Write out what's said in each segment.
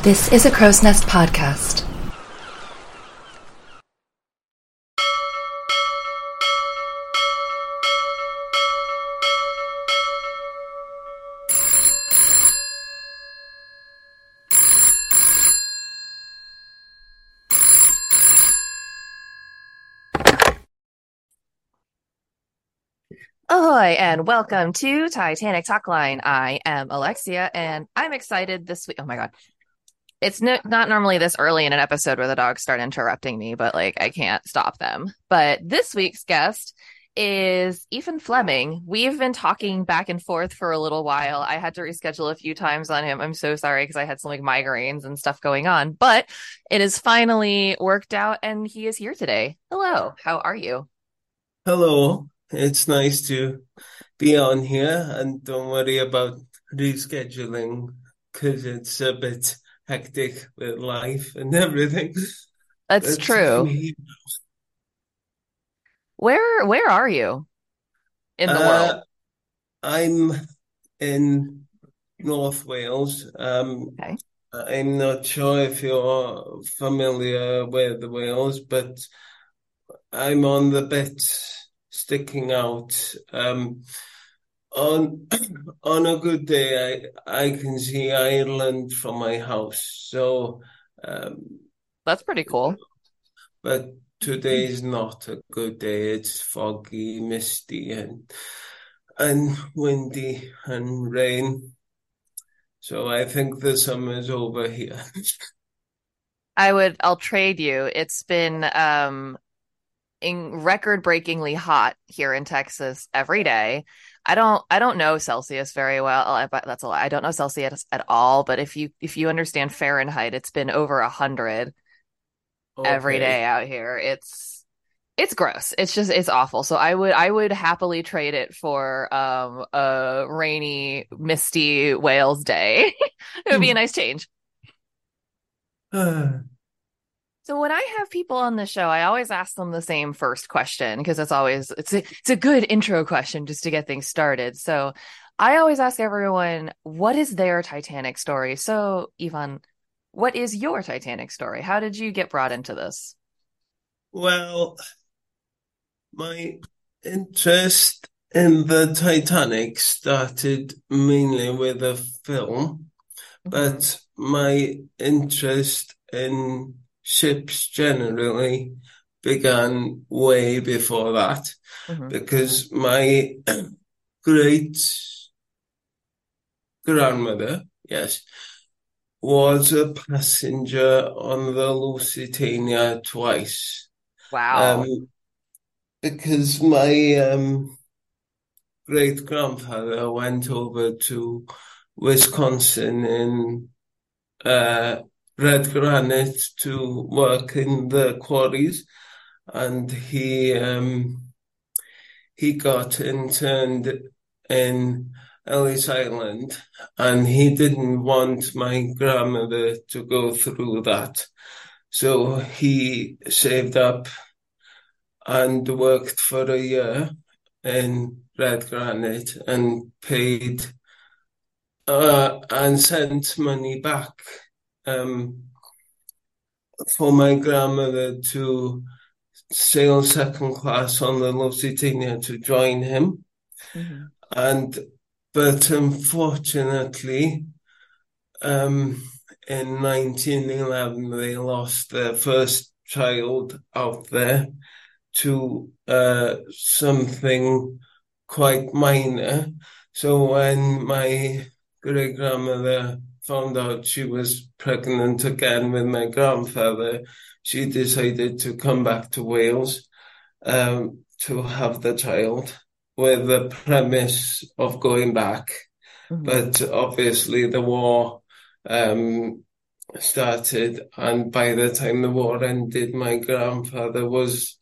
This is a Crow's Nest podcast. Ahoy and welcome to Titanic Talkline. I am Alexia and I'm excited this week. Oh my God. It's no, not normally this early in an episode where the dogs start interrupting me, but like I can't stop them. But this week's guest is Ifan Pleming. We've been talking back and forth for a little while. I had to reschedule a few times on him. I'm so sorry because I had some like migraines and stuff going on, but it is finally worked out and he is here today. Hello. How are you? Hello. It's nice to be on here and don't worry about rescheduling because it's a bit hectic with life and everything. That's It's true. me. Where where are you in the world? Uh, I'm in North Wales. Um, Okay. I'm not sure if you're familiar with the Wales, but I'm on the bit sticking out. Um, on on a good day, I I can see Ireland from my house. So, um, That's pretty cool. but today is not a good day. It's foggy, misty, and and windy and rain. So I think the summer's over here. I would I'll trade you. It's been um in record-breakingly hot here in Texas every day. I don't I don't know Celsius very well. I- that's a lie. I don't know Celsius at all, but if you if you understand Fahrenheit, it's been over a hundred every Okay. day out here. It's it's gross. It's just it's awful. So I would I would happily trade it for um a rainy, misty Wales day. It would be a nice change. So when I have people on the show, I always ask them the same first question because it's always it's a, it's a good intro question just to get things started. So I always ask everyone, what is their Titanic story? So Ifan, what is your Titanic story? How did you get brought into this? Well, my interest in the Titanic started mainly with a film, mm-hmm. but my interest in ships generally began way before that Mhm. because my great grandmother, yes, was a passenger on the Lusitania twice. Wow. Um, because my um, great grandfather went over to Wisconsin in uh, Redgranite to work in the quarries, and he um, he got interned in Ellis Island, and he didn't want my grandmother to go through that, so he saved up and worked for a year in Redgranite and paid uh, and sent money back um, for my grandmother to sail second class on the Lusitania to join him. Mhm. And but unfortunately, um, in 1911, they lost their first child out there to uh, something quite minor. So when my great grandmother found out she was pregnant again with my grandfather, she decided to come back to Wales um, to have the child with the premise of going back. Mhm. But obviously the war um, started, and by the time the war ended, my grandfather was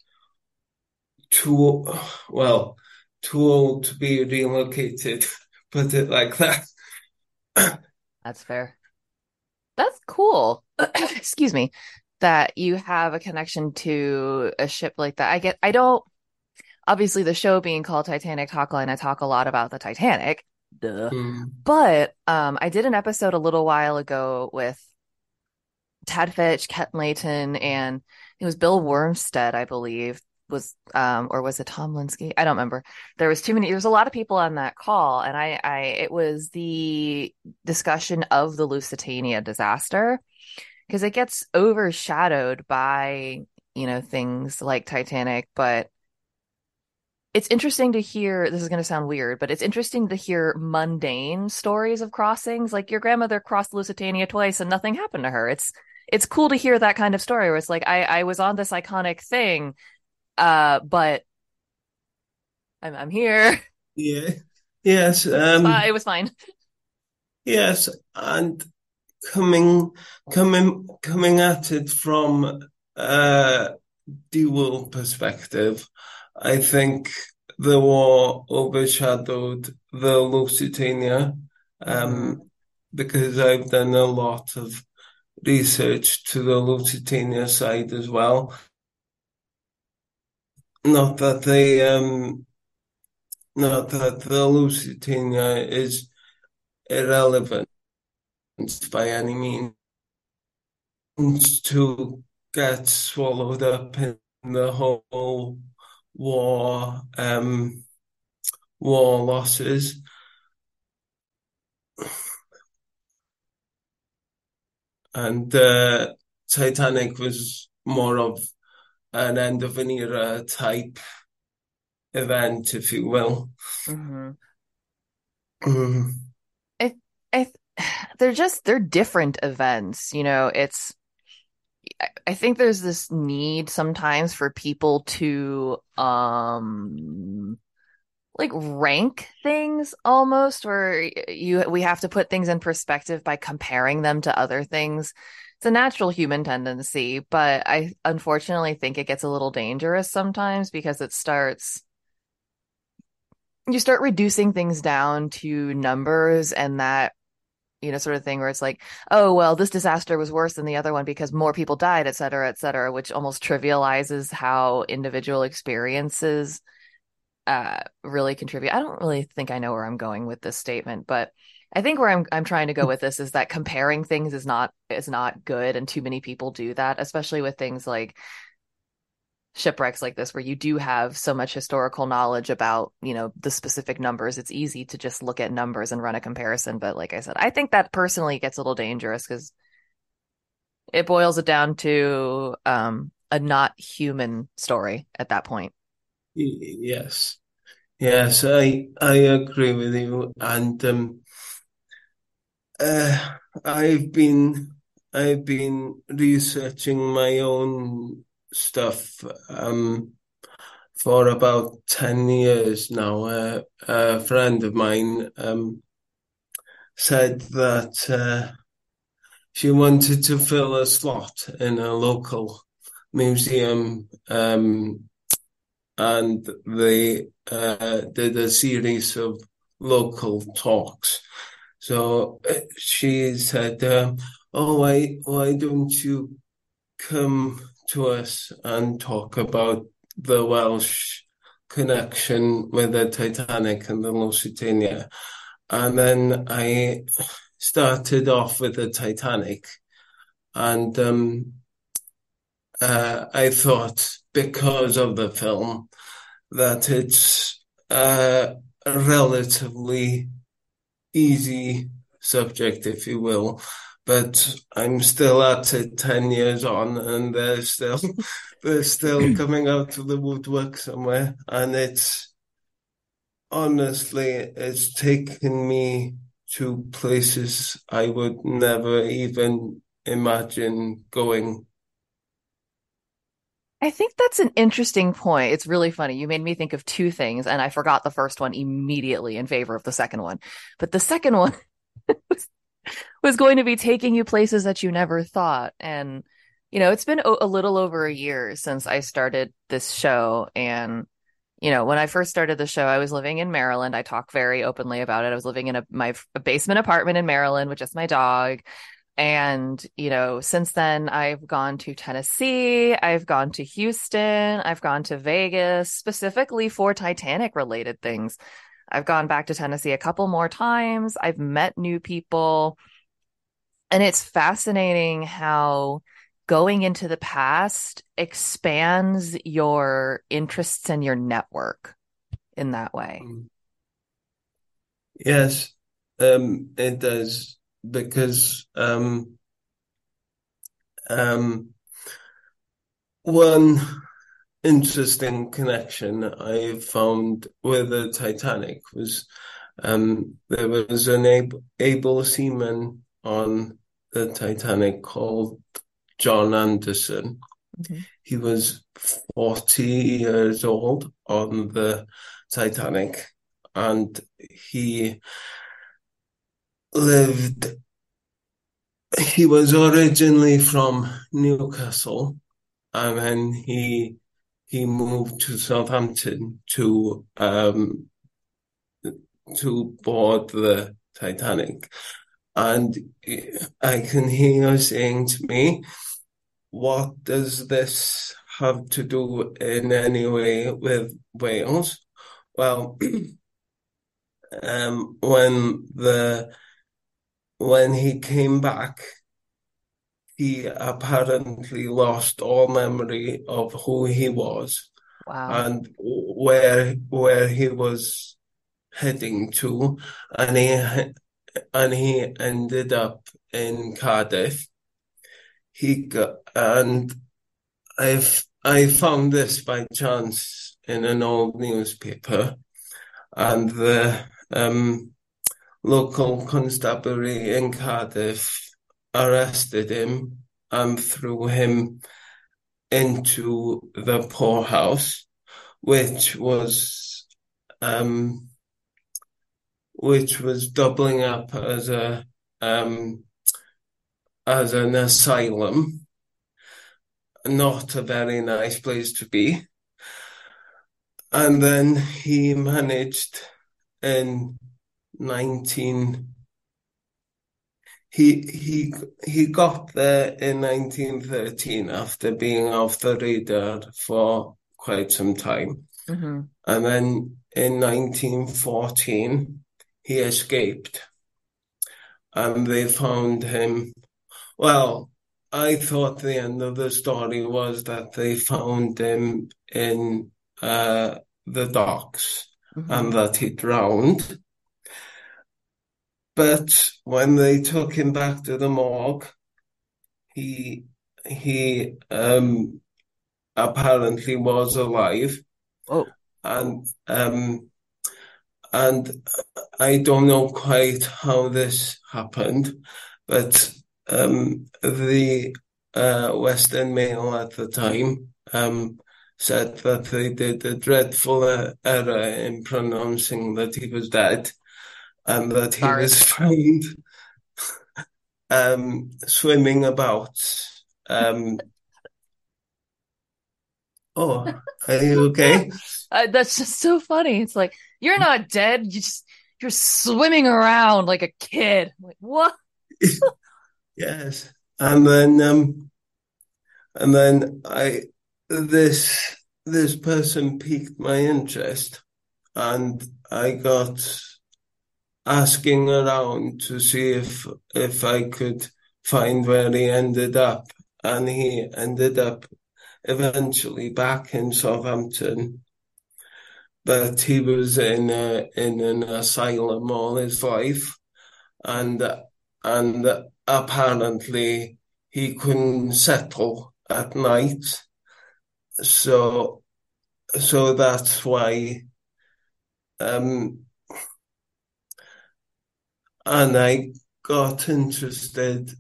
too, well, too old to be relocated, put it like that. That's fair. That's cool. Excuse me. That you have a connection to a ship like that. I get, I don't, obviously, the show being called Titanic Talkline, I talk a lot about the Titanic. Duh. Mm. But um, I did an episode a little while ago with Tad Fitch, Ken Layton, and it was Bill Wormstedt, I believe, was um or was it Tom Linsky? I don't remember. There was too many. There was a lot of people on that call, and I, I it was the discussion of the Lusitania disaster because it gets overshadowed by you know things like Titanic, but it's interesting to hear this is going to sound weird but it's interesting to hear mundane stories of crossings like your grandmother crossed lusitania twice and nothing happened to her it's it's cool to hear that kind of story where it's like i i was on this iconic thing uh but i'm, I'm here. Yeah. Yes um it was fine. yes and coming coming coming at it from a dual perspective I think the war overshadowed the Lusitania um, because I've done a lot of research to the Lusitania side as well. Not that they, um, not that the Lusitania is irrelevant by any means to get swallowed up in the whole war um, war losses. And uh, Titanic was more of an end of an era type event, if you will. Mm-hmm. Mm. I, I, they're just they're different events. You know, it's I think there's this need sometimes for people to um like rank things almost where you we have to put things in perspective by comparing them to other things. It's a natural human tendency, but I unfortunately think it gets a little dangerous sometimes because it starts you start reducing things down to numbers and that you know, sort of thing where it's like, oh, well, this disaster was worse than the other one because more people died, et cetera, et cetera, which almost trivializes how individual experiences uh, really contribute. I don't really think I know where I'm going with this statement, but I think where I'm I'm trying to go with this is that comparing things is not is not good, and too many people do that, especially with things like shipwrecks like this where you do have so much historical knowledge about you know the specific numbers. It's easy to just look at numbers and run a comparison but like i said i think that personally gets a little dangerous because it boils it down to um, a not human story at that point. Yes. Yes i i agree with you and um uh i've been i've been researching my own stuff um, for about 10 years now. Uh, a friend of mine um, said that uh, she wanted to fill a slot in a local museum um, and they uh, did a series of local talks. So uh, she said, uh, "Oh, why why don't you come to us and talk about the Welsh connection with the Titanic and the Lusitania. And then I started off with the Titanic. And um, uh, I thought, because of the film, that it's a relatively easy subject, if you will, but I'm still at it 10 years on and they're still, they're still hmm. coming out of the woodwork somewhere. And it's honestly, it's taken me to places I would never even imagine going. I think that's an interesting point. It's really funny. You made me think of two things, and I forgot the first one immediately in favor of the second one. But the second one was going to be taking you places that you never thought. And, you know, it's been a, a little over a year since I started this show. And, you know, when I first started the show, I was living in Maryland. I talk very openly about it. I was living in a, my basement apartment in Maryland with just my dog. And, you know, since then, I've gone to Tennessee, I've gone to Houston, I've gone to Vegas, specifically for Titanic related things. I've gone back to Tennessee a couple more times. I've met new people. And it's fascinating how going into the past expands your interests and your network in that way. Yes, um, it does because um, um, one interesting connection I found with the Titanic was um, there was an able, able seaman on the Titanic called John Anderson. Mm-hmm. He was 40 years old on the Titanic and he lived. He was originally from Newcastle and then he he moved to Southampton to um to board the Titanic. And I can hear you saying to me what does this have to do in any way with Wales? Well um when the when he came back, he apparently lost all memory of who he was Wow. and where where he was heading to, and he and he ended up in Cardiff. He got and I've I found this by chance in an old newspaper, and the um local constabulary in Cardiff arrested him and threw him into the poorhouse, which was um, which was doubling up as a um, as an asylum. Not a very nice place to be. And then he managed in 19 he he he got there in 1913 after being off the radar for quite some time. Hmm and then in 1914 he escaped. And they found him. Well I thought the end of the story was that they found him in uh, the docks hmm and that he drowned but when they took him back to the morgue, he he um apparently was alive, Oh, and um and I don't know quite how this happened, but um the uh, Western Mail at the time um said that they did a dreadful uh, error in pronouncing that he was dead and that he Sorry. was found um, swimming about. Um, oh, are you okay? uh, that's just so funny. It's like you're not dead. You just you're swimming around like a kid. Like what? Yes. And then, um, and then I, this, this person piqued my interest and I got asking around to see if, if I could find where he ended up. And he ended up eventually back in Southampton. But he was in a, in an asylum all his life. And, and apparently he couldn't settle at night. So, so that's why, um, and I got interested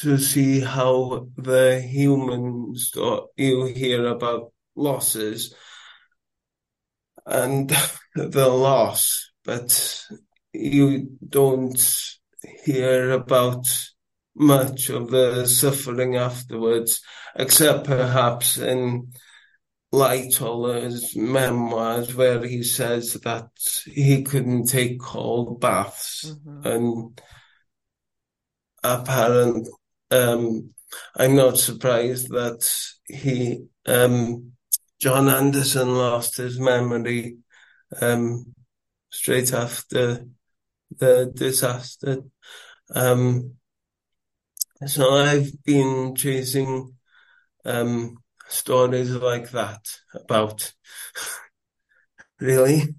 to see how the humans you hear about losses and the loss, but you don't hear about much of the suffering afterwards, except perhaps in Lightoller's memoirs, where he says that he couldn't take cold baths Mhm. and apparent um I'm not surprised that he um John Anderson lost his memory um straight after the disaster. Um so I've been chasing um, stories like that about really.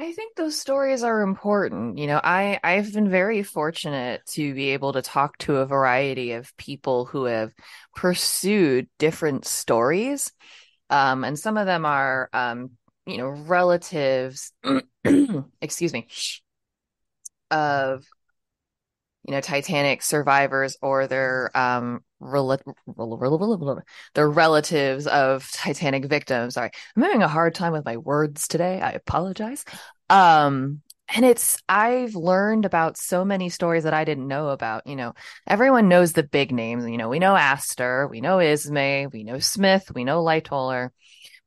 I think those stories are important. You know, I I've been very fortunate to be able to talk to a variety of people who have pursued different stories. Um, and some of them are um, you know, relatives, excuse me, of you know, Titanic survivors or their um their relatives of Titanic victims. Sorry, I'm having a hard time with my words today. I apologize. Um, and it's I've learned about so many stories that I didn't know about. You know, everyone knows the big names. You know, we know Astor, we know Ismay, we know Smith, we know Lightoller,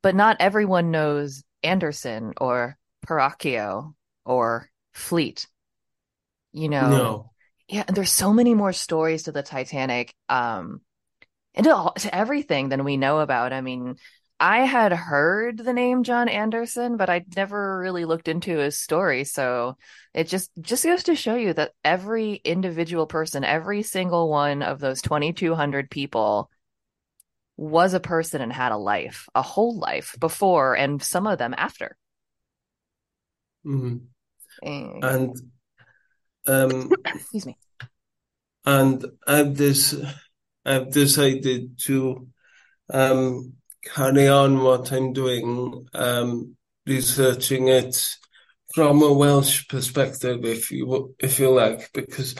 but not everyone knows Anderson or Paracchio or Fleet. You know, No. Yeah, and there's so many more stories to the Titanic, um, and to, all, to everything than we know about. I mean, I had heard the name John Anderson, but I'd never really looked into his story. So it just just goes to show you that every individual person, every single one of those 2,200 people was a person and had a life, a whole life before, and some of them after. Mm-hmm. Eh, And um, excuse me. and I've this I've decided to um carry on what I'm doing, um, researching it from a Welsh perspective, if you if you like, because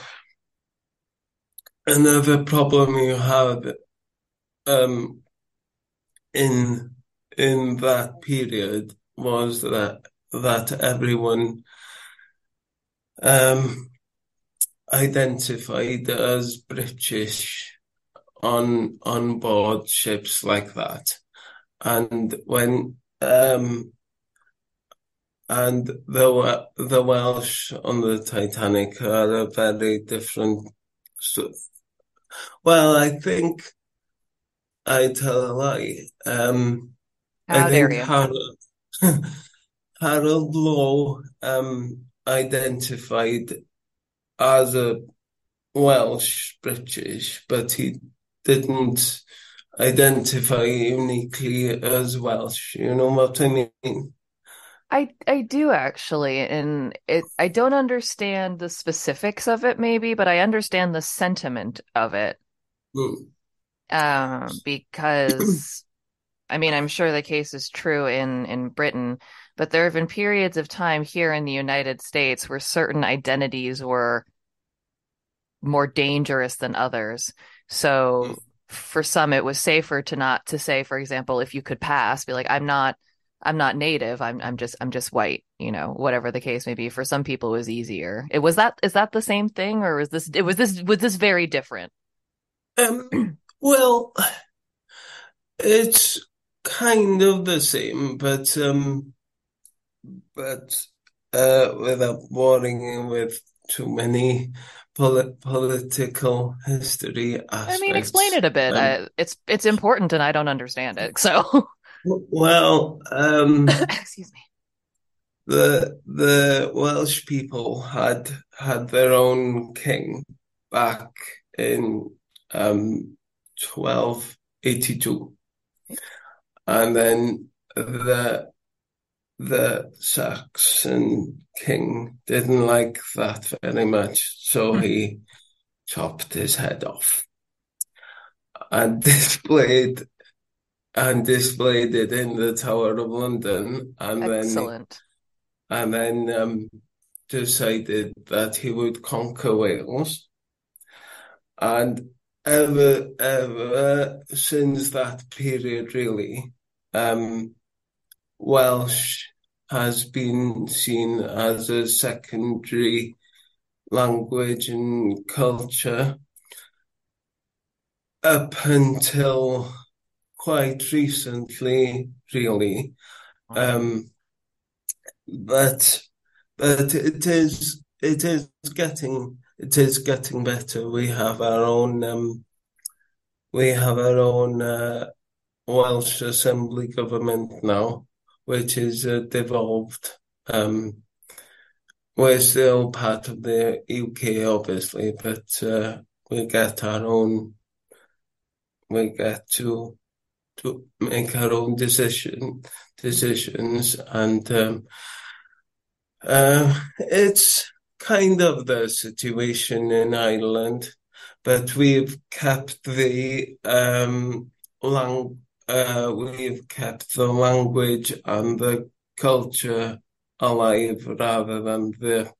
another problem you have um in in that period was that that everyone um identified as British on on board ships like that. And when um and the the Welsh on the Titanic are a very different well, I think I tell a lie. Um How I dare think you? Harold Harold Lowe um identified as a Welsh British, but he didn't identify uniquely as Welsh. You know what I mean? I I do actually, and it I don't understand the specifics of it maybe, but I understand the sentiment of it. Mm. Um, because I mean, I'm sure the case is true in in Britain, but there have been periods of time here in the United States where certain identities were more dangerous than others. So for some, it was safer to not to say, for example, if you could pass, be like, I'm not I'm not native. I'm I'm just I'm just white, you know, whatever the case may be. For some people it was easier. It was that is that the same thing or was this it was this was this very different? Um, well, it's kind of the same, but um, but uh, without boring with too many polit political history I mean, explain it a bit. Um, I, it's it's important and I don't understand it. So, well, um, excuse me. the the Welsh people had had their own king back in um 1282, and then the the Saxon king didn't like that very much, so Hmm. he chopped his head off and displayed and displayed it in the Tower of London, and then and then um, decided that he would conquer Wales. And ever, ever since that period, really, um, Welsh has been seen as a secondary language and culture up until quite recently, really. Um, but but it is it is getting it is getting better. We have our own um, we have our own uh, Welsh Assembly government now, which is uh, devolved. Um, we're still part of the UK, obviously, but uh, we get our own, we get to to make our own decision decisions, and um, uh, it's kind of the situation in Ireland, but we've kept the um, lang- uh, we've kept the language and the culture alive rather than the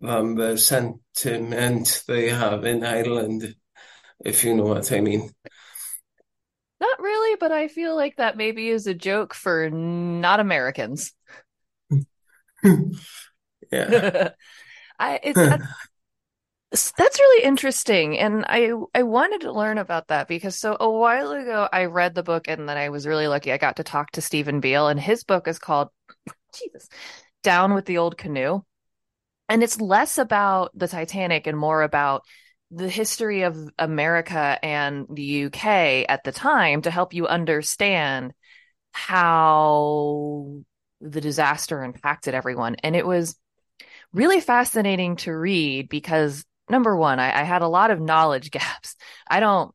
than the sentiment they have in Ireland, if you know what I mean. Not really, but I feel like that maybe is a joke for not Americans. yeah. I it's that's, really interesting and I I wanted to learn about that because so a while ago I read the book and then I was really lucky I got to talk to Stephen Biel and his book is called Jesus Down with the Old Canoe and it's less about the Titanic and more about the history of America and the UK at the time to help you understand how the disaster impacted everyone. And it was really fascinating to read because number one, I, I had a lot of knowledge gaps. I don't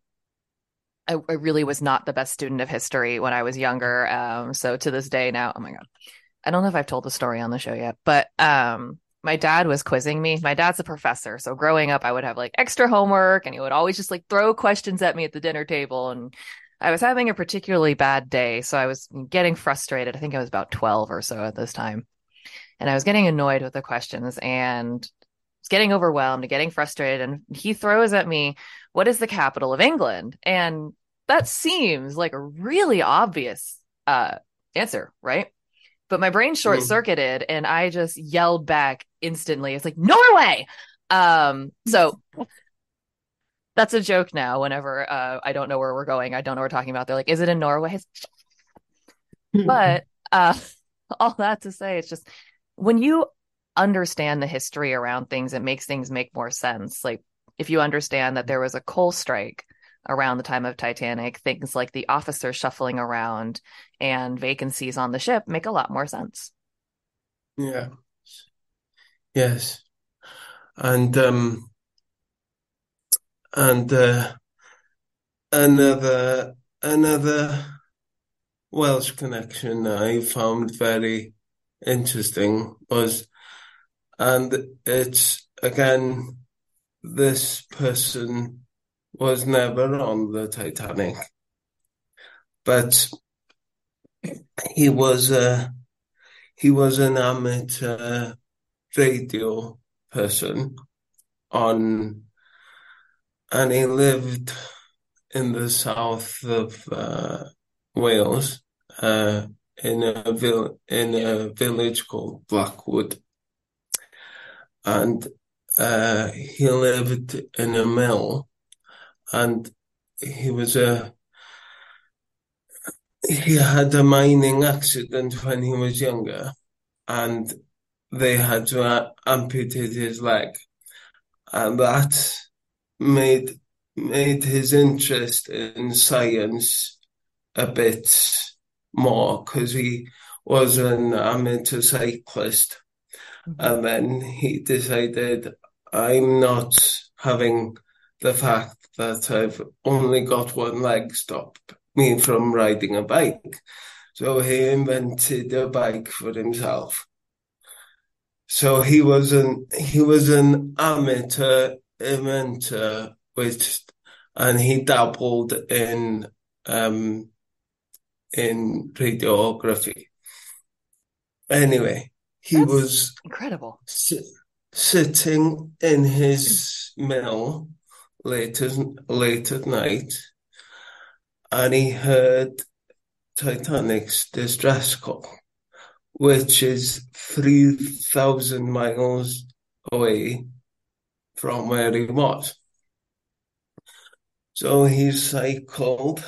I, I, really was not the best student of history when I was younger. Um, so to this day now, oh my God. I don't know if I've told the story on the show yet, but um, my dad was quizzing me. My dad's a professor. So growing up, I would have like extra homework and he would always just like throw questions at me at the dinner table. And I was having a particularly bad day. So I was getting frustrated. I think I was about 12 or so at this time. And I was getting annoyed with the questions and getting overwhelmed, getting frustrated. And he throws at me, What is the capital of England? And that seems like a really obvious uh, answer, right? but my brain short mm. circuited and I just yelled back instantly. It's like Norway. Um, so that's a joke now. Whenever uh, I don't know where we're going, I don't know what we're talking about. They're like, "Is it in Norway?" but uh, all that to say, it's just when you understand the history around things, it makes things make more sense. Like if you understand that there was a coal strike around the time of Titanic, things like the officers shuffling around and vacancies on the ship make a lot more sense. Yeah. Yes. And um and uh, another another Welsh connection I found very interesting was and it's again this person was never on the Titanic, but he was a he was an amateur radio person on, and he lived in the south of uh, Wales, uh, in a in a village called Blackwood, and uh, he lived in a mill and he was a he had a mining accident when he was younger and they had to amputate his leg and that made made his interest in science a bit more because he was an amateur cyclist. And then he decided i'm not having the fact that I've only got one leg stop me from riding a bike. So he invented a bike for himself. So he was an he was an amateur inventor, which and he dabbled in um, in radiography. Anyway, he That's was incredible. Si- sitting in his mill late as, late at night, and he heard Titanic's distress call, which is three thousand miles away from where he was. So he cycled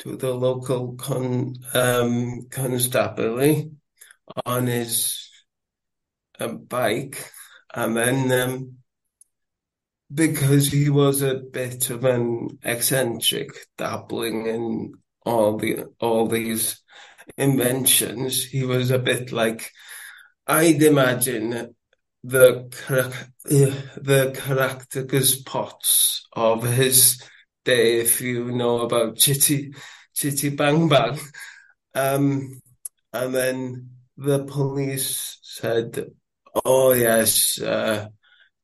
to the local con, um, constabulary on his uh, bike, and then um, because he was a bit of an eccentric, dabbling in all the all these inventions. He was a bit like I'd imagine the the Caractacus Potts of his day, if you know about Chitty Chitty Bang Bang. Um, and then the police said, "Oh yes, uh,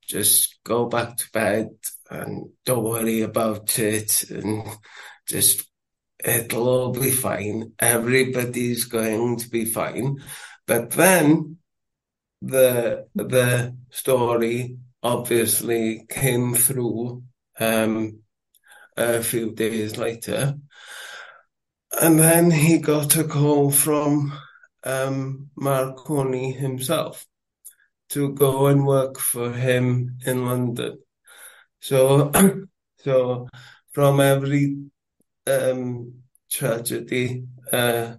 just go back to bed and don't worry about it, and just it'll all be fine. Everybody's going to be fine." But then the the story obviously came through um, a few days later, and then he got a call from um, Marconi himself to go and work for him in London. So, so from every um, tragedy, uh,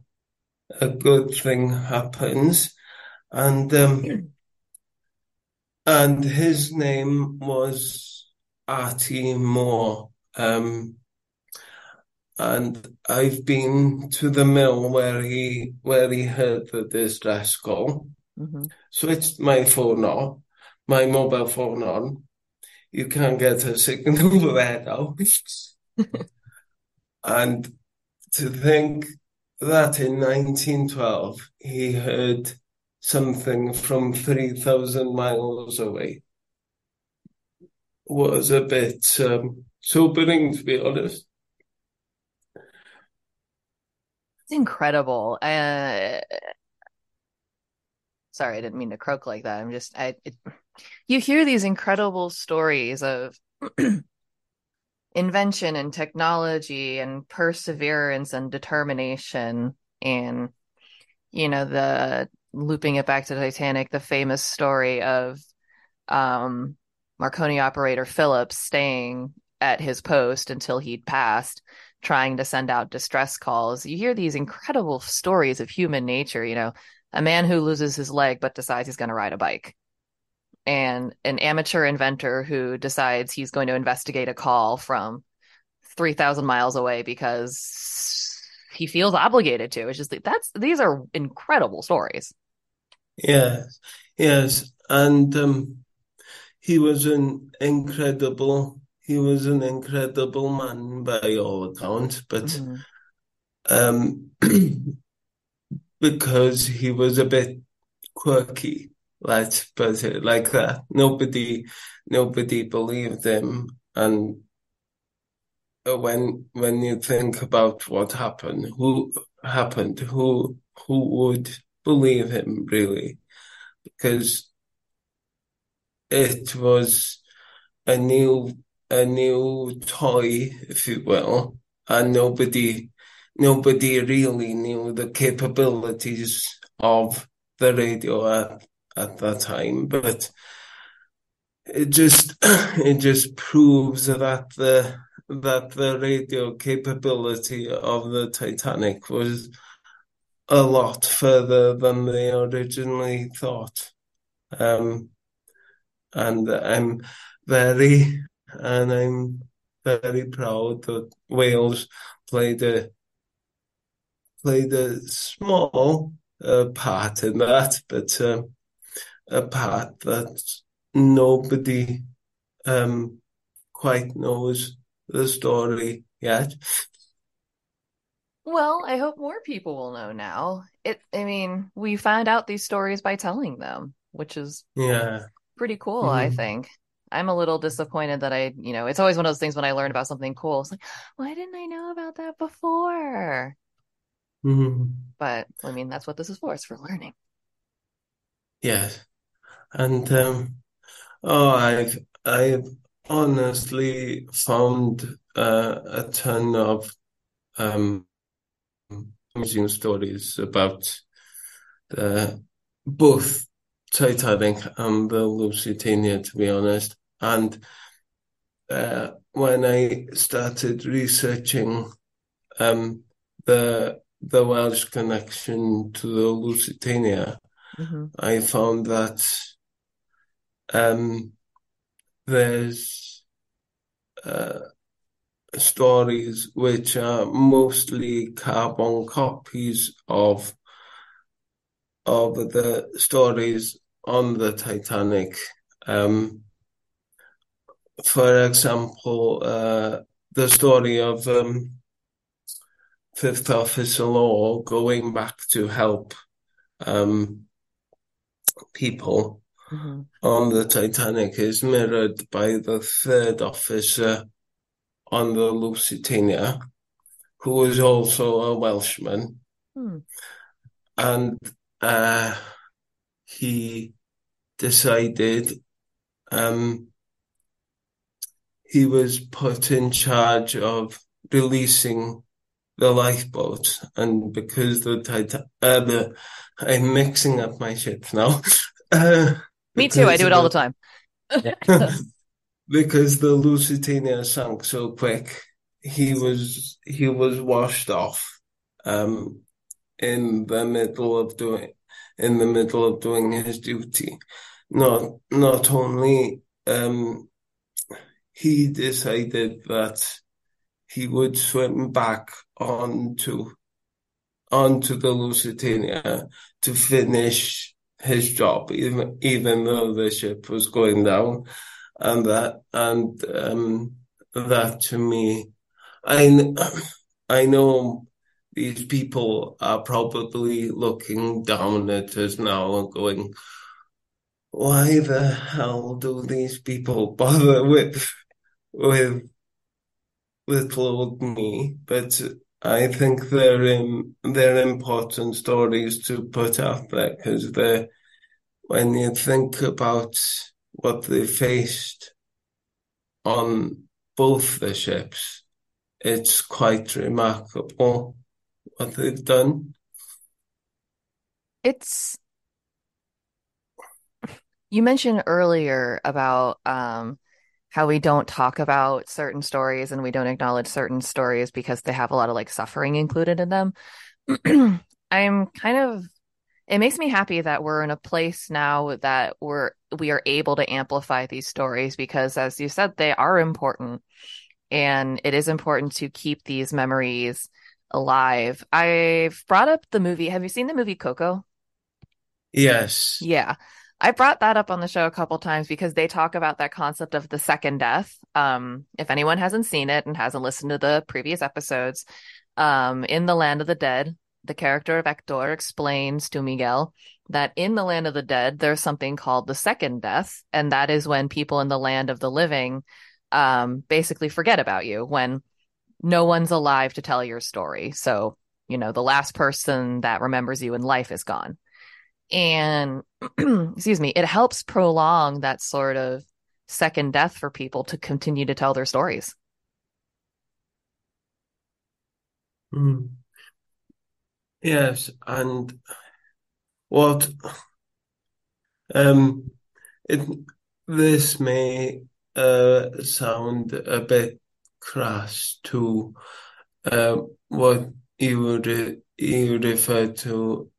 a good thing happens, and um, and his name was Artie Moore. Um, and I've been to the mill where he where he heard the distress call. Mhm. Switched my phone on, my mobile phone on. You can't get a signal there now. and to think that in 1912 he heard something from 3,000 miles away was a bit um, sobering, to be honest. It's incredible. Uh, sorry, I didn't mean to croak like that. I'm just, I, it, you hear these incredible stories of invention and technology and perseverance and determination and, you know, the looping it back to Titanic, the famous story of um, Marconi operator Phillips staying at his post until he'd passed, trying to send out distress calls. You hear these incredible stories of human nature, you know, a man who loses his leg but decides he's going to ride a bike. And an amateur inventor who decides he's going to investigate a call from 3,000 miles away because he feels obligated to. It's just that's these are incredible stories. Yes, yes, and um, he was an incredible. He was an incredible man by all accounts, but Mhm. um, because he was a bit quirky, let's put it like that. Nobody, nobody believed him, and when when you think about what happened, who happened, who who would believe him really? Because it was a new a new toy, if you will, and nobody nobody really knew the capabilities of the radio at, at that time. But it just it just proves that the that the radio capability of the Titanic was a lot further than they originally thought. Um, and I'm very and I'm very proud that Wales played a played a small uh, part in that, but um, a part that nobody um, quite knows the story yet. Well, I hope more people will know now. It, I mean, we find out these stories by telling them, which is Yeah, pretty cool, I Mhm. think. I'm a little disappointed that I, you know, it's always one of those things when I learn about something cool. It's like, why didn't I know about that before? Mhm. But I mean, that's what this is for. It's for learning. Yes, and um, oh, I've I've honestly found uh, a ton of um, amazing stories about the both Titanic and the Lusitania, to be honest. And uh, when I started researching um, the the Welsh connection to the Lusitania, hmm I found that um, there's uh, stories which are mostly carbon copies of of the stories on the Titanic. Um, for example, uh, the story of um, Fifth Officer Lowe going back to help um, people Mm-hmm. on the Titanic is mirrored by the third officer on the Lusitania, who was also a Welshman. Hmm. And uh, he decided um, he was put in charge of releasing the lifeboat, and because the Titan, uh, the I'm mixing up my ships now. Uh, Me too. I do it all the time. because the Lusitania sank so quick, he was he was washed off um, in the middle of doing in the middle of doing his duty. Not not only um, he decided that he would swim back onto onto the Lusitania to finish his job, even even though the ship was going down, and that and um, that to me, I I know these people are probably looking down at us now and going, why the hell do these people bother with with little old me? But I think they're in, they're important stories to put out there because they're when you think about what they faced on both the ships, it's quite remarkable what they've done. It's you mentioned earlier about um how we don't talk about certain stories and we don't acknowledge certain stories because they have a lot of like suffering included in them. I'm kind of it makes me happy that we're in a place now that we're we are able to amplify these stories because as you said they are important and it is important to keep these memories alive. I've brought up the movie. Have you seen the movie Coco? Yes. Yeah. I brought that up on the show a couple times because they talk about that concept of the second death. Um, if anyone hasn't seen it and hasn't listened to the previous episodes, um, in the land of the dead, the character of Hector explains to Miguel that in the land of the dead, there's something called the second death, and that is when people in the land of the living um, basically forget about you when no one's alive to tell your story. So, you know, the last person that remembers you in life is gone. And excuse me, it helps prolong that sort of second death for people to continue to tell their stories. Mm. Yes, and what um it this may uh sound a bit crass to uh, what you would you refer to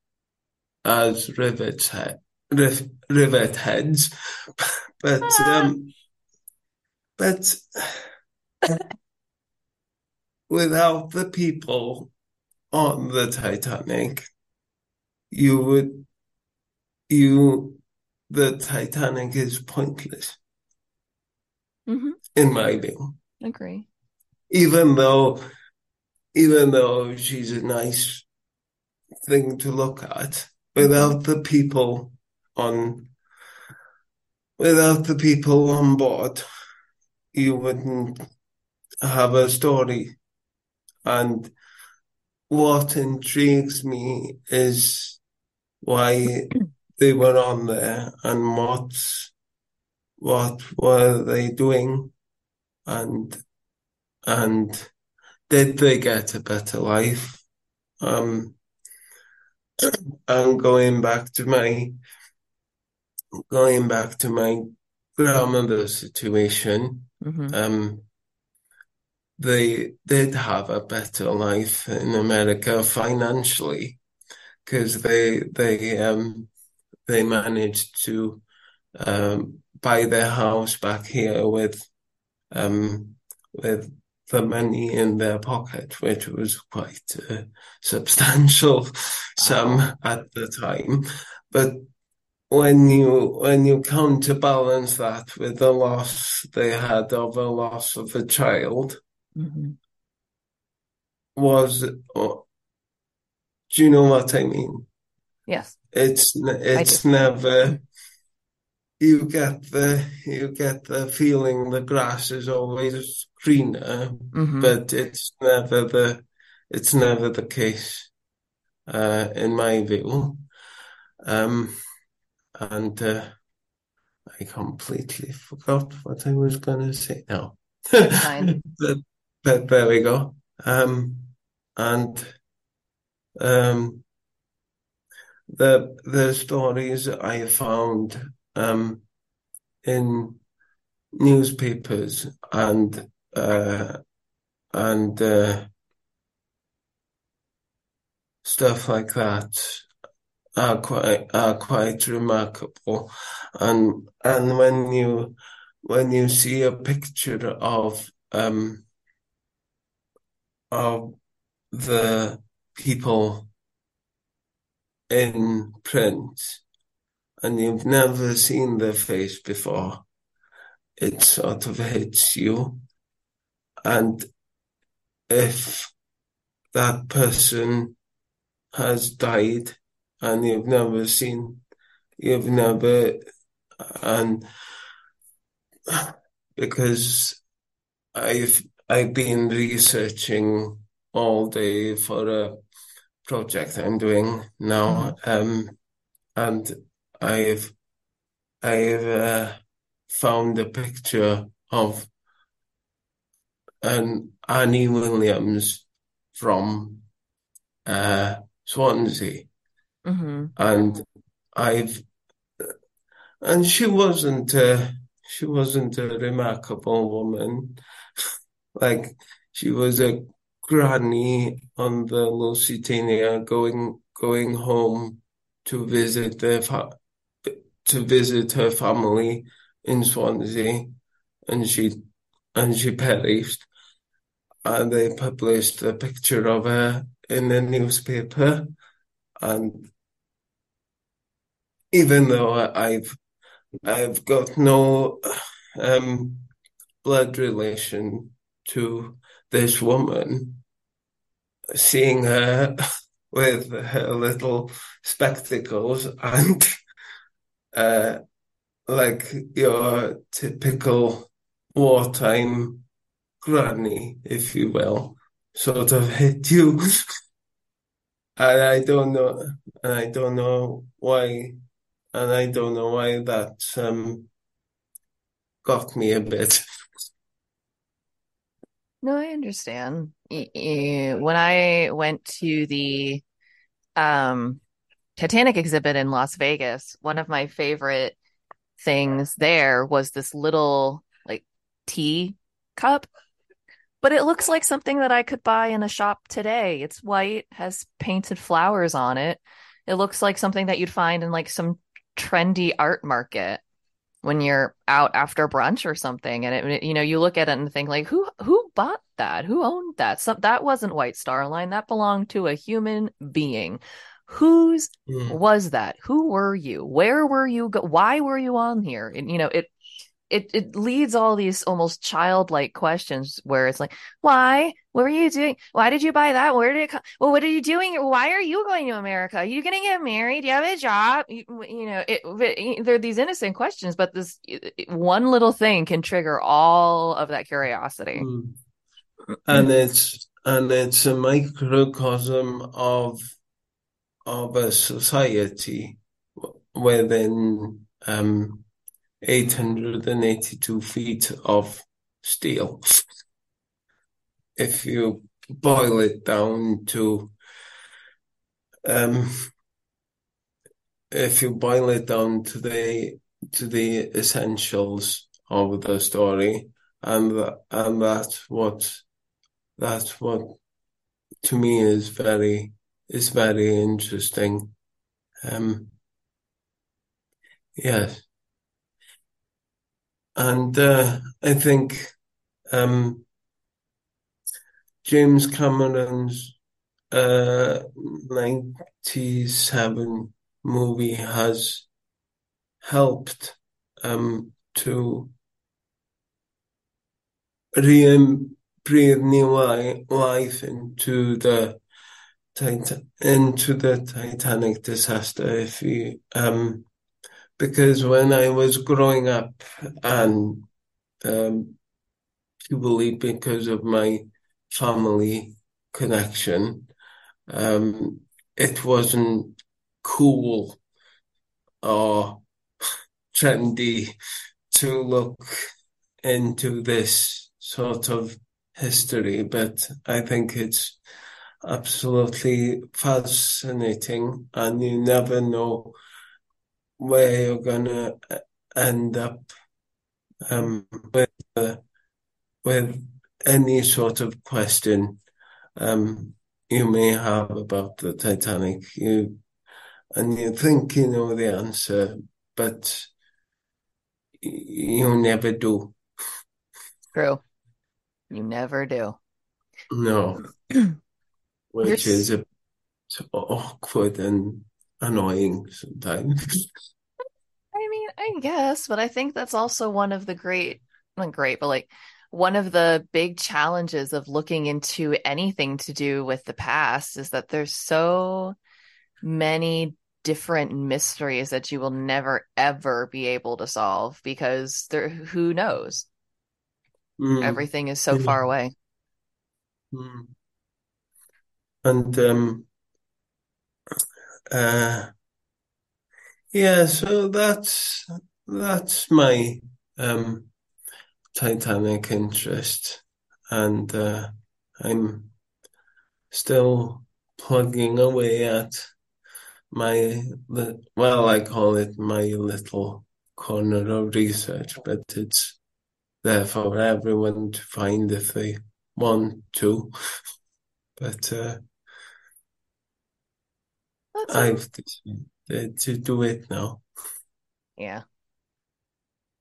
as rivet head, riv, rivet heads, but um, but without the people on the Titanic, you would you the Titanic is pointless Mm-hmm. in my view. Agree. Even though even though she's a nice thing to look at, without the people on without the people on board, you wouldn't have a story. And what intrigues me is why they were on there and what what were they doing and and did they get a better life? Um and going back to my going back to my grandmother's situation, Mm-hmm. um, they did have a better life in America financially because they they um they managed to um buy their house back here with um with the money in their pocket, which was quite a substantial sum Wow. at the time. But when you when you counterbalance that with the loss they had of a loss of a child Mm-hmm. was oh, do you know what I mean? Yes. It's it's never you get the you get the feeling the grass is always greener, Mm-hmm. but it's never the it's never the case uh, in my view. Um, and uh, I completely forgot what I was going to say now. But, but there we go. Um, and um, the the stories I found um, in newspapers and uh, and uh, stuff like that are quite are quite remarkable. And and when you when you see a picture of um of the people in print and you've never seen their face before, it sort of hits you. And if that person has died and you've never seen, you've never, and because I've I've been researching all day for a project I'm doing now, um, and I've I've uh, found a picture of an Annie Williams from uh, Swansea, Mm-hmm. and I've and she wasn't a she wasn't a remarkable woman, like she was a granny on the Lusitania going going home to visit their fa to visit her family in Swansea, and she and she perished. And they published a picture of her in the newspaper, and even though I've I've got no um, blood relation to this woman, seeing her with her little spectacles and uh, like your typical wartime granny, if you will, sort of hit you. And I don't know, and I don't know why, and I don't know why that um, got me a bit. No, I understand. When I went to the um, Titanic exhibit in Las Vegas, one of my favorite things there was this little like tea cup, but it looks like something that I could buy in a shop today. It's white, has painted flowers on it. It looks like something that you'd find in like some trendy art market when you're out after brunch or something and it, you know you look at it and think like who who bought that who owned that Some, that wasn't white star line that belonged to a human being whose Mm. was that? Who were you? Where were you go- why were you on here? And you know it it it leads all these almost childlike questions where it's like why? What were you doing? Why did you buy that? Where did it come well what are you doing? Why are you going to america? Are you gonna get married? Do you have a job? You, you know it, it they're these innocent questions but this it- one little thing can trigger all of that curiosity. Mm. And it's and it's a microcosm of of a society within um 882 feet of steel. If you boil it down to um if you boil it down to the to the essentials of the story and and that's what that's what to me is very is very interesting. Um, yes, and uh, I think um, James Cameron's uh, 97 movie has helped um, to re breathe new life into the into the Titanic disaster. If you um, because when I was growing up and um, purely because of my family connection, um, it wasn't cool or trendy to look into this sort of history, but I think it's absolutely fascinating and you never know where you're gonna end up um, with uh, with any sort of question um, you may have about the Titanic. You and you think you know the answer, but you never do. True. You never do. No. Which is a awkward and annoying sometimes. I mean, I guess, but I think that's also one of the great, not great, but like one of the big challenges of looking into anything to do with the past is that there's so many different mysteries that you will never ever be able to solve because there who knows mm. everything is so yeah. far away mm. And um uh yeah so that's that's my um titanic interest and uh i'm still plugging away at my well, I call it my little corner of research, but it's there for everyone to find if they want to. But uh, I've decided to do it now. Yeah.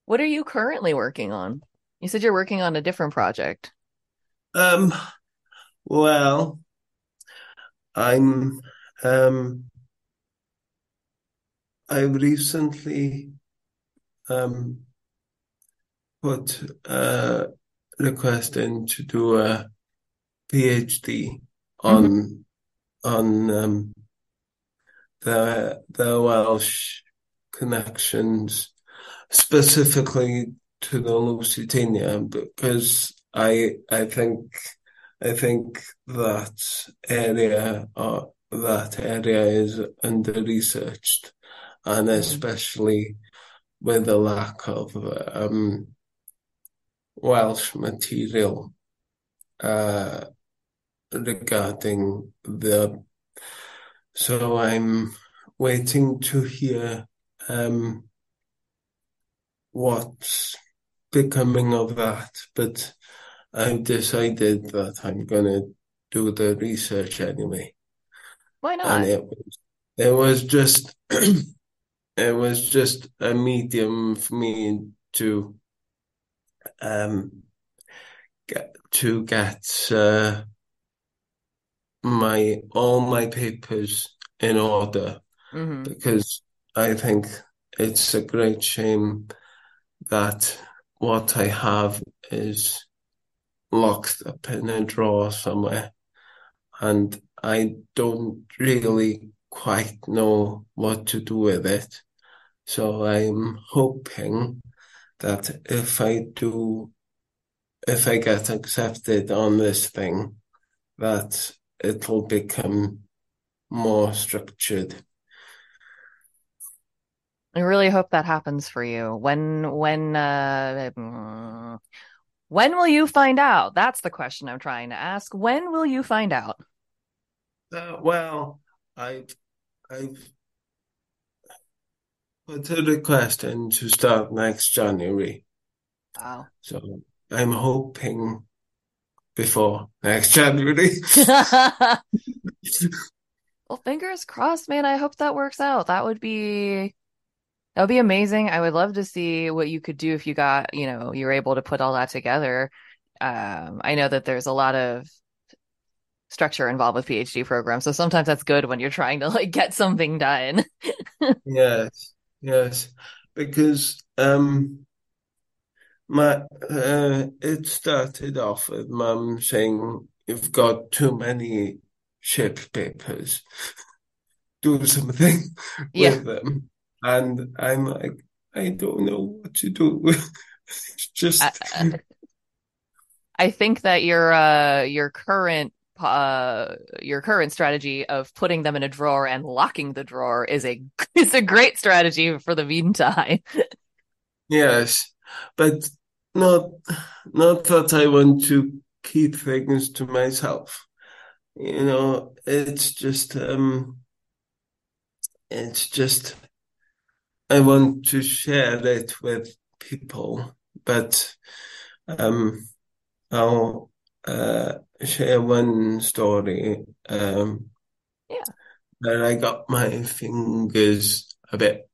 What are you currently working on? You said you're working on a different project. Um, well, I'm um I recently um, put a request in to do a PhD on mm-hmm. on um, the the Welsh connections, specifically to the Lusitania, because I I think I think that area or that area is under researched and especially with the lack of um, Welsh material uh, regarding the. So I'm waiting to hear um, what's becoming of that, but I've decided that I'm going to do the research anyway. Why not? And it was, it was just it was just a medium for me to um get to get uh, my all my papers in order mm-hmm. because I think it's a great shame that what I have is locked up in a drawer somewhere and I don't really quite know what to do with it. So I'm hoping that if I do, if I get accepted on this thing, that it'll become more structured. I really hope that happens for you. When, when, uh, when will you find out? That's the question I'm trying to ask. When will you find out? Uh, well, I've, I've put a request in to start next January. Wow. So I'm hoping before next January. well, fingers crossed, man. I hope that works out. That would be that would be amazing. I would love to see what you could do if you got, you know, you're able to put all that together. Um, I know that there's a lot of structure involved with PhD programs, so sometimes that's good when you're trying to like get something done. yes. Yes. because um, my uh, it started off with mum saying you've got too many ship papers. Do something Yeah. with them, and I'm like, I don't know what to do. It's just I, I think that your uh your current uh your current strategy of putting them in a drawer and locking the drawer is a is a great strategy for the meantime. yes, but not not that I want to keep things to myself. You know, it's just um it's just I want to share it with people, but um I'll uh share one story um Yeah. that I got my fingers a bit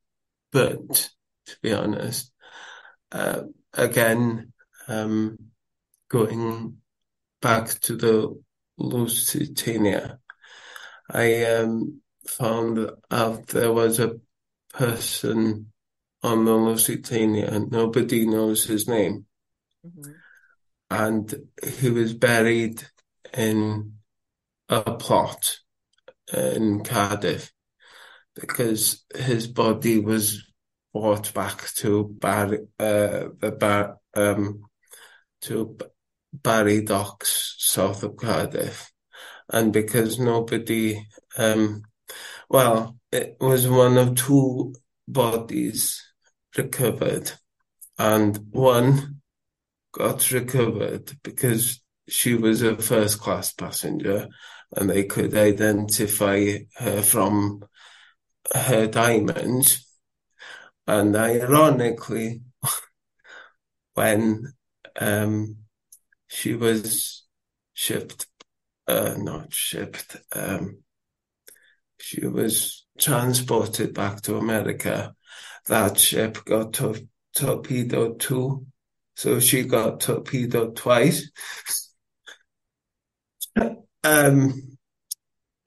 burnt, to be honest. Uh, again, um going back to the Lusitania, I um found out there was a person on the Lusitania, and nobody knows his name, and he was buried in a plot in Cardiff because his body was brought back to Barry, uh, the Bar, um, to Barry Docks, south of Cardiff, and because nobody, um, well, it was one of two bodies recovered, and one got recovered because she was a first class passenger and they could identify her from her diamonds. And ironically, when um, she was shipped, uh, not shipped, um, she was transported back to America, that ship got tor- torpedoed too. So she got torpedoed twice. Um,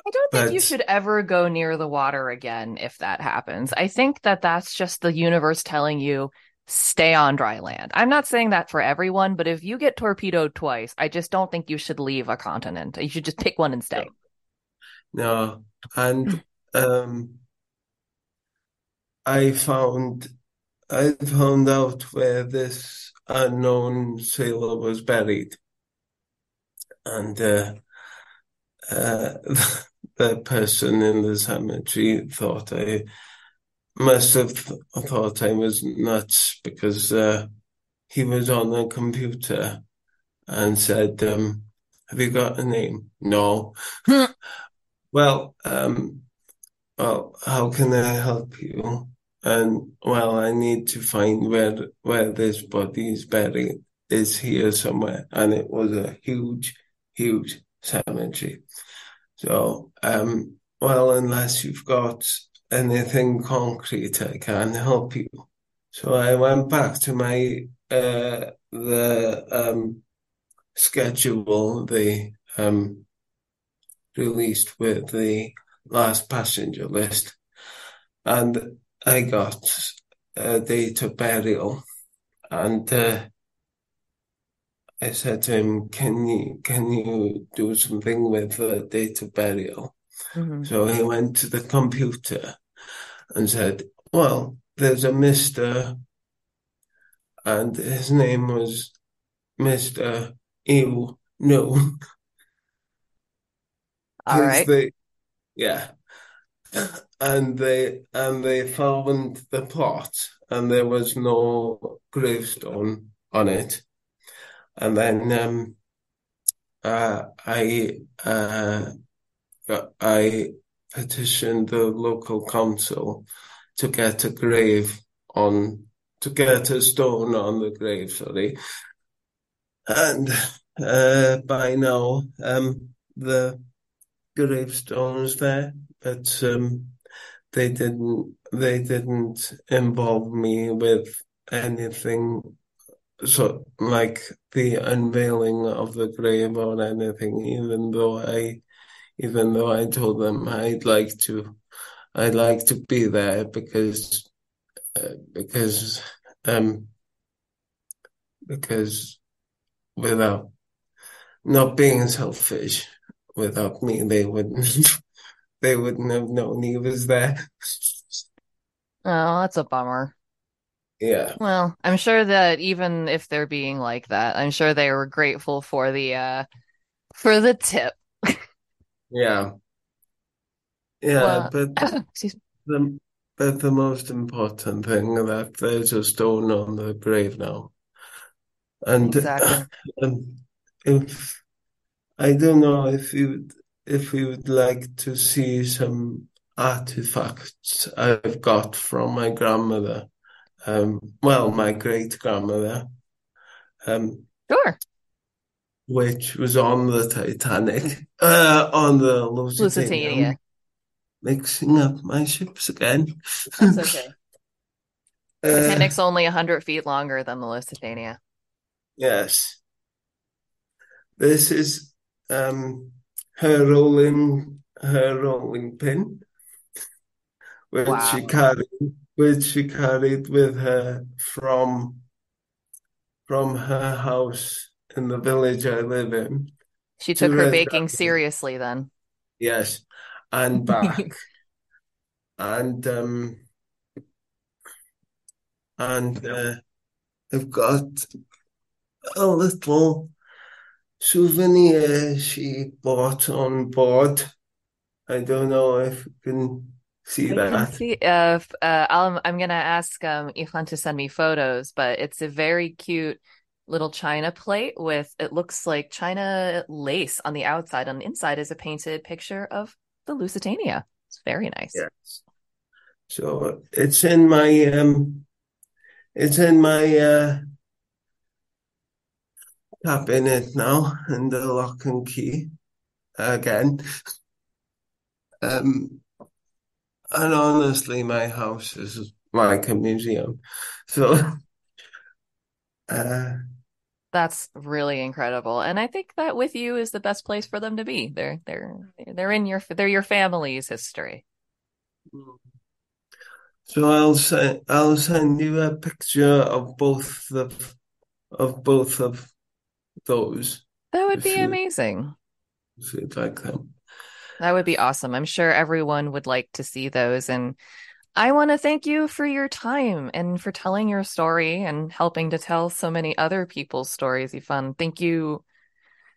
I don't think you should ever go near the water again if that happens. I think that that's just the universe telling you stay on dry land. I'm not saying that for everyone, but if you get torpedoed twice, I just don't think you should leave a continent. You should just pick one and stay. no, and um, I found I found out where this unknown sailor was buried, and uh, uh, the person in the cemetery thought I must have th- thought I was nuts because uh, he was on the computer and said, um, "Have you got a name?" No. Well, um, well, how can I help you? And well, I need to find where where this body is buried. Is here somewhere, and it was a huge, huge cemetery. So, um, well, unless you've got anything concrete, I can't help you. So I went back to my uh the um schedule they um released with the last passenger list, and I got a date of burial, and uh, I said to him, "Can you can you do something with the date of burial?" Mhm. So he went to the computer and said, "Well, there's a Mister, and his name was Mister Ew No." All right. They, yeah. And they and they found the plot and there was no gravestone on it. And then um uh I uh I petitioned the local council to get a grave on to get a stone on the grave, sorry. And uh by now um the gravestones there, but um, they didn't they didn't involve me with anything so like the unveiling of the grave or anything, even though I even though I told them I'd like to I'd like to be there because uh, because um because without not being selfish, without me, they wouldn't they wouldn't have known he was there. Oh, that's a bummer. Yeah. Well, I'm sure that even if they're being like that, I'm sure they were grateful for the uh for the tip. Yeah. Yeah, Well, but the but the most important thing that there's a stone on the grave now. And Exactly. um, if I don't know if you would if you would like to see some artifacts I've got from my grandmother, um, well, my great grandmother, um, Sure. which was on the Titanic, uh, on the Lusitania. Lusitania. Mixing up my ships again. That's okay. Uh, Titanic's only 100 feet longer than the Lusitania. Yes. This is um her rolling her rolling pin, which she Wow. carried which she carried with her from from her house in the village I live in She to took her baking seriously then. Yes, and back. And um and uh, I've got a little souvenir she bought on board. I don't know if you can see We that. see if uh, I'll, I'm gonna ask um, Ifan to send me photos, but it's a very cute little china plate with it looks like china lace on the outside. On the inside is a painted picture of the Lusitania. It's very nice. Yes. So it's in my um it's in my uh cabinet now in the lock and key again. Um and honestly my house is like a museum. So uh That's really incredible. And I think that with you is the best place for them to be. They're they're they're in your they're your family's history. so I'll send I'll send you a picture of both the of both of those That would be you amazing. if you'd like them. That would be awesome. I'm sure everyone would like to see those. And I want to thank you for your time and for telling your story and helping to tell so many other people's stories, Ifan. Thank you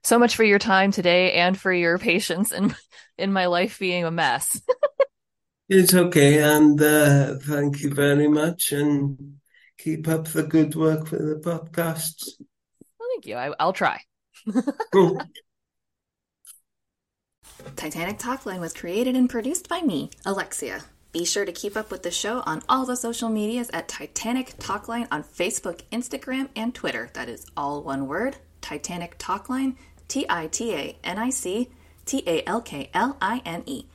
so much for your time today and for your patience in in my life being a mess. It's okay, and uh, thank you very much, and keep up the good work with the podcast. Well, thank you. I, I'll try. Titanic Talkline was created and produced by me, Alexia. Be sure to keep up with the show on all the social medias at Titanic Talkline on Facebook, Instagram, and Twitter. That is all one word Titanic Talkline, T I T A N I C T A L K L I N E.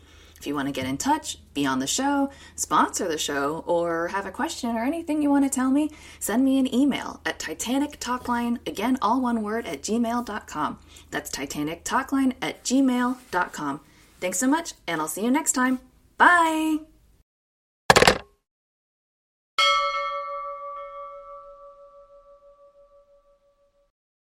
If you want to get in touch, be on the show, sponsor the show, or have a question or anything you want to tell me, send me an email at Titanic Talkline, again, all one word, at gmail.com. That's Titanic Talkline at gmail.com. Thanks so much, and I'll see you next time. Bye!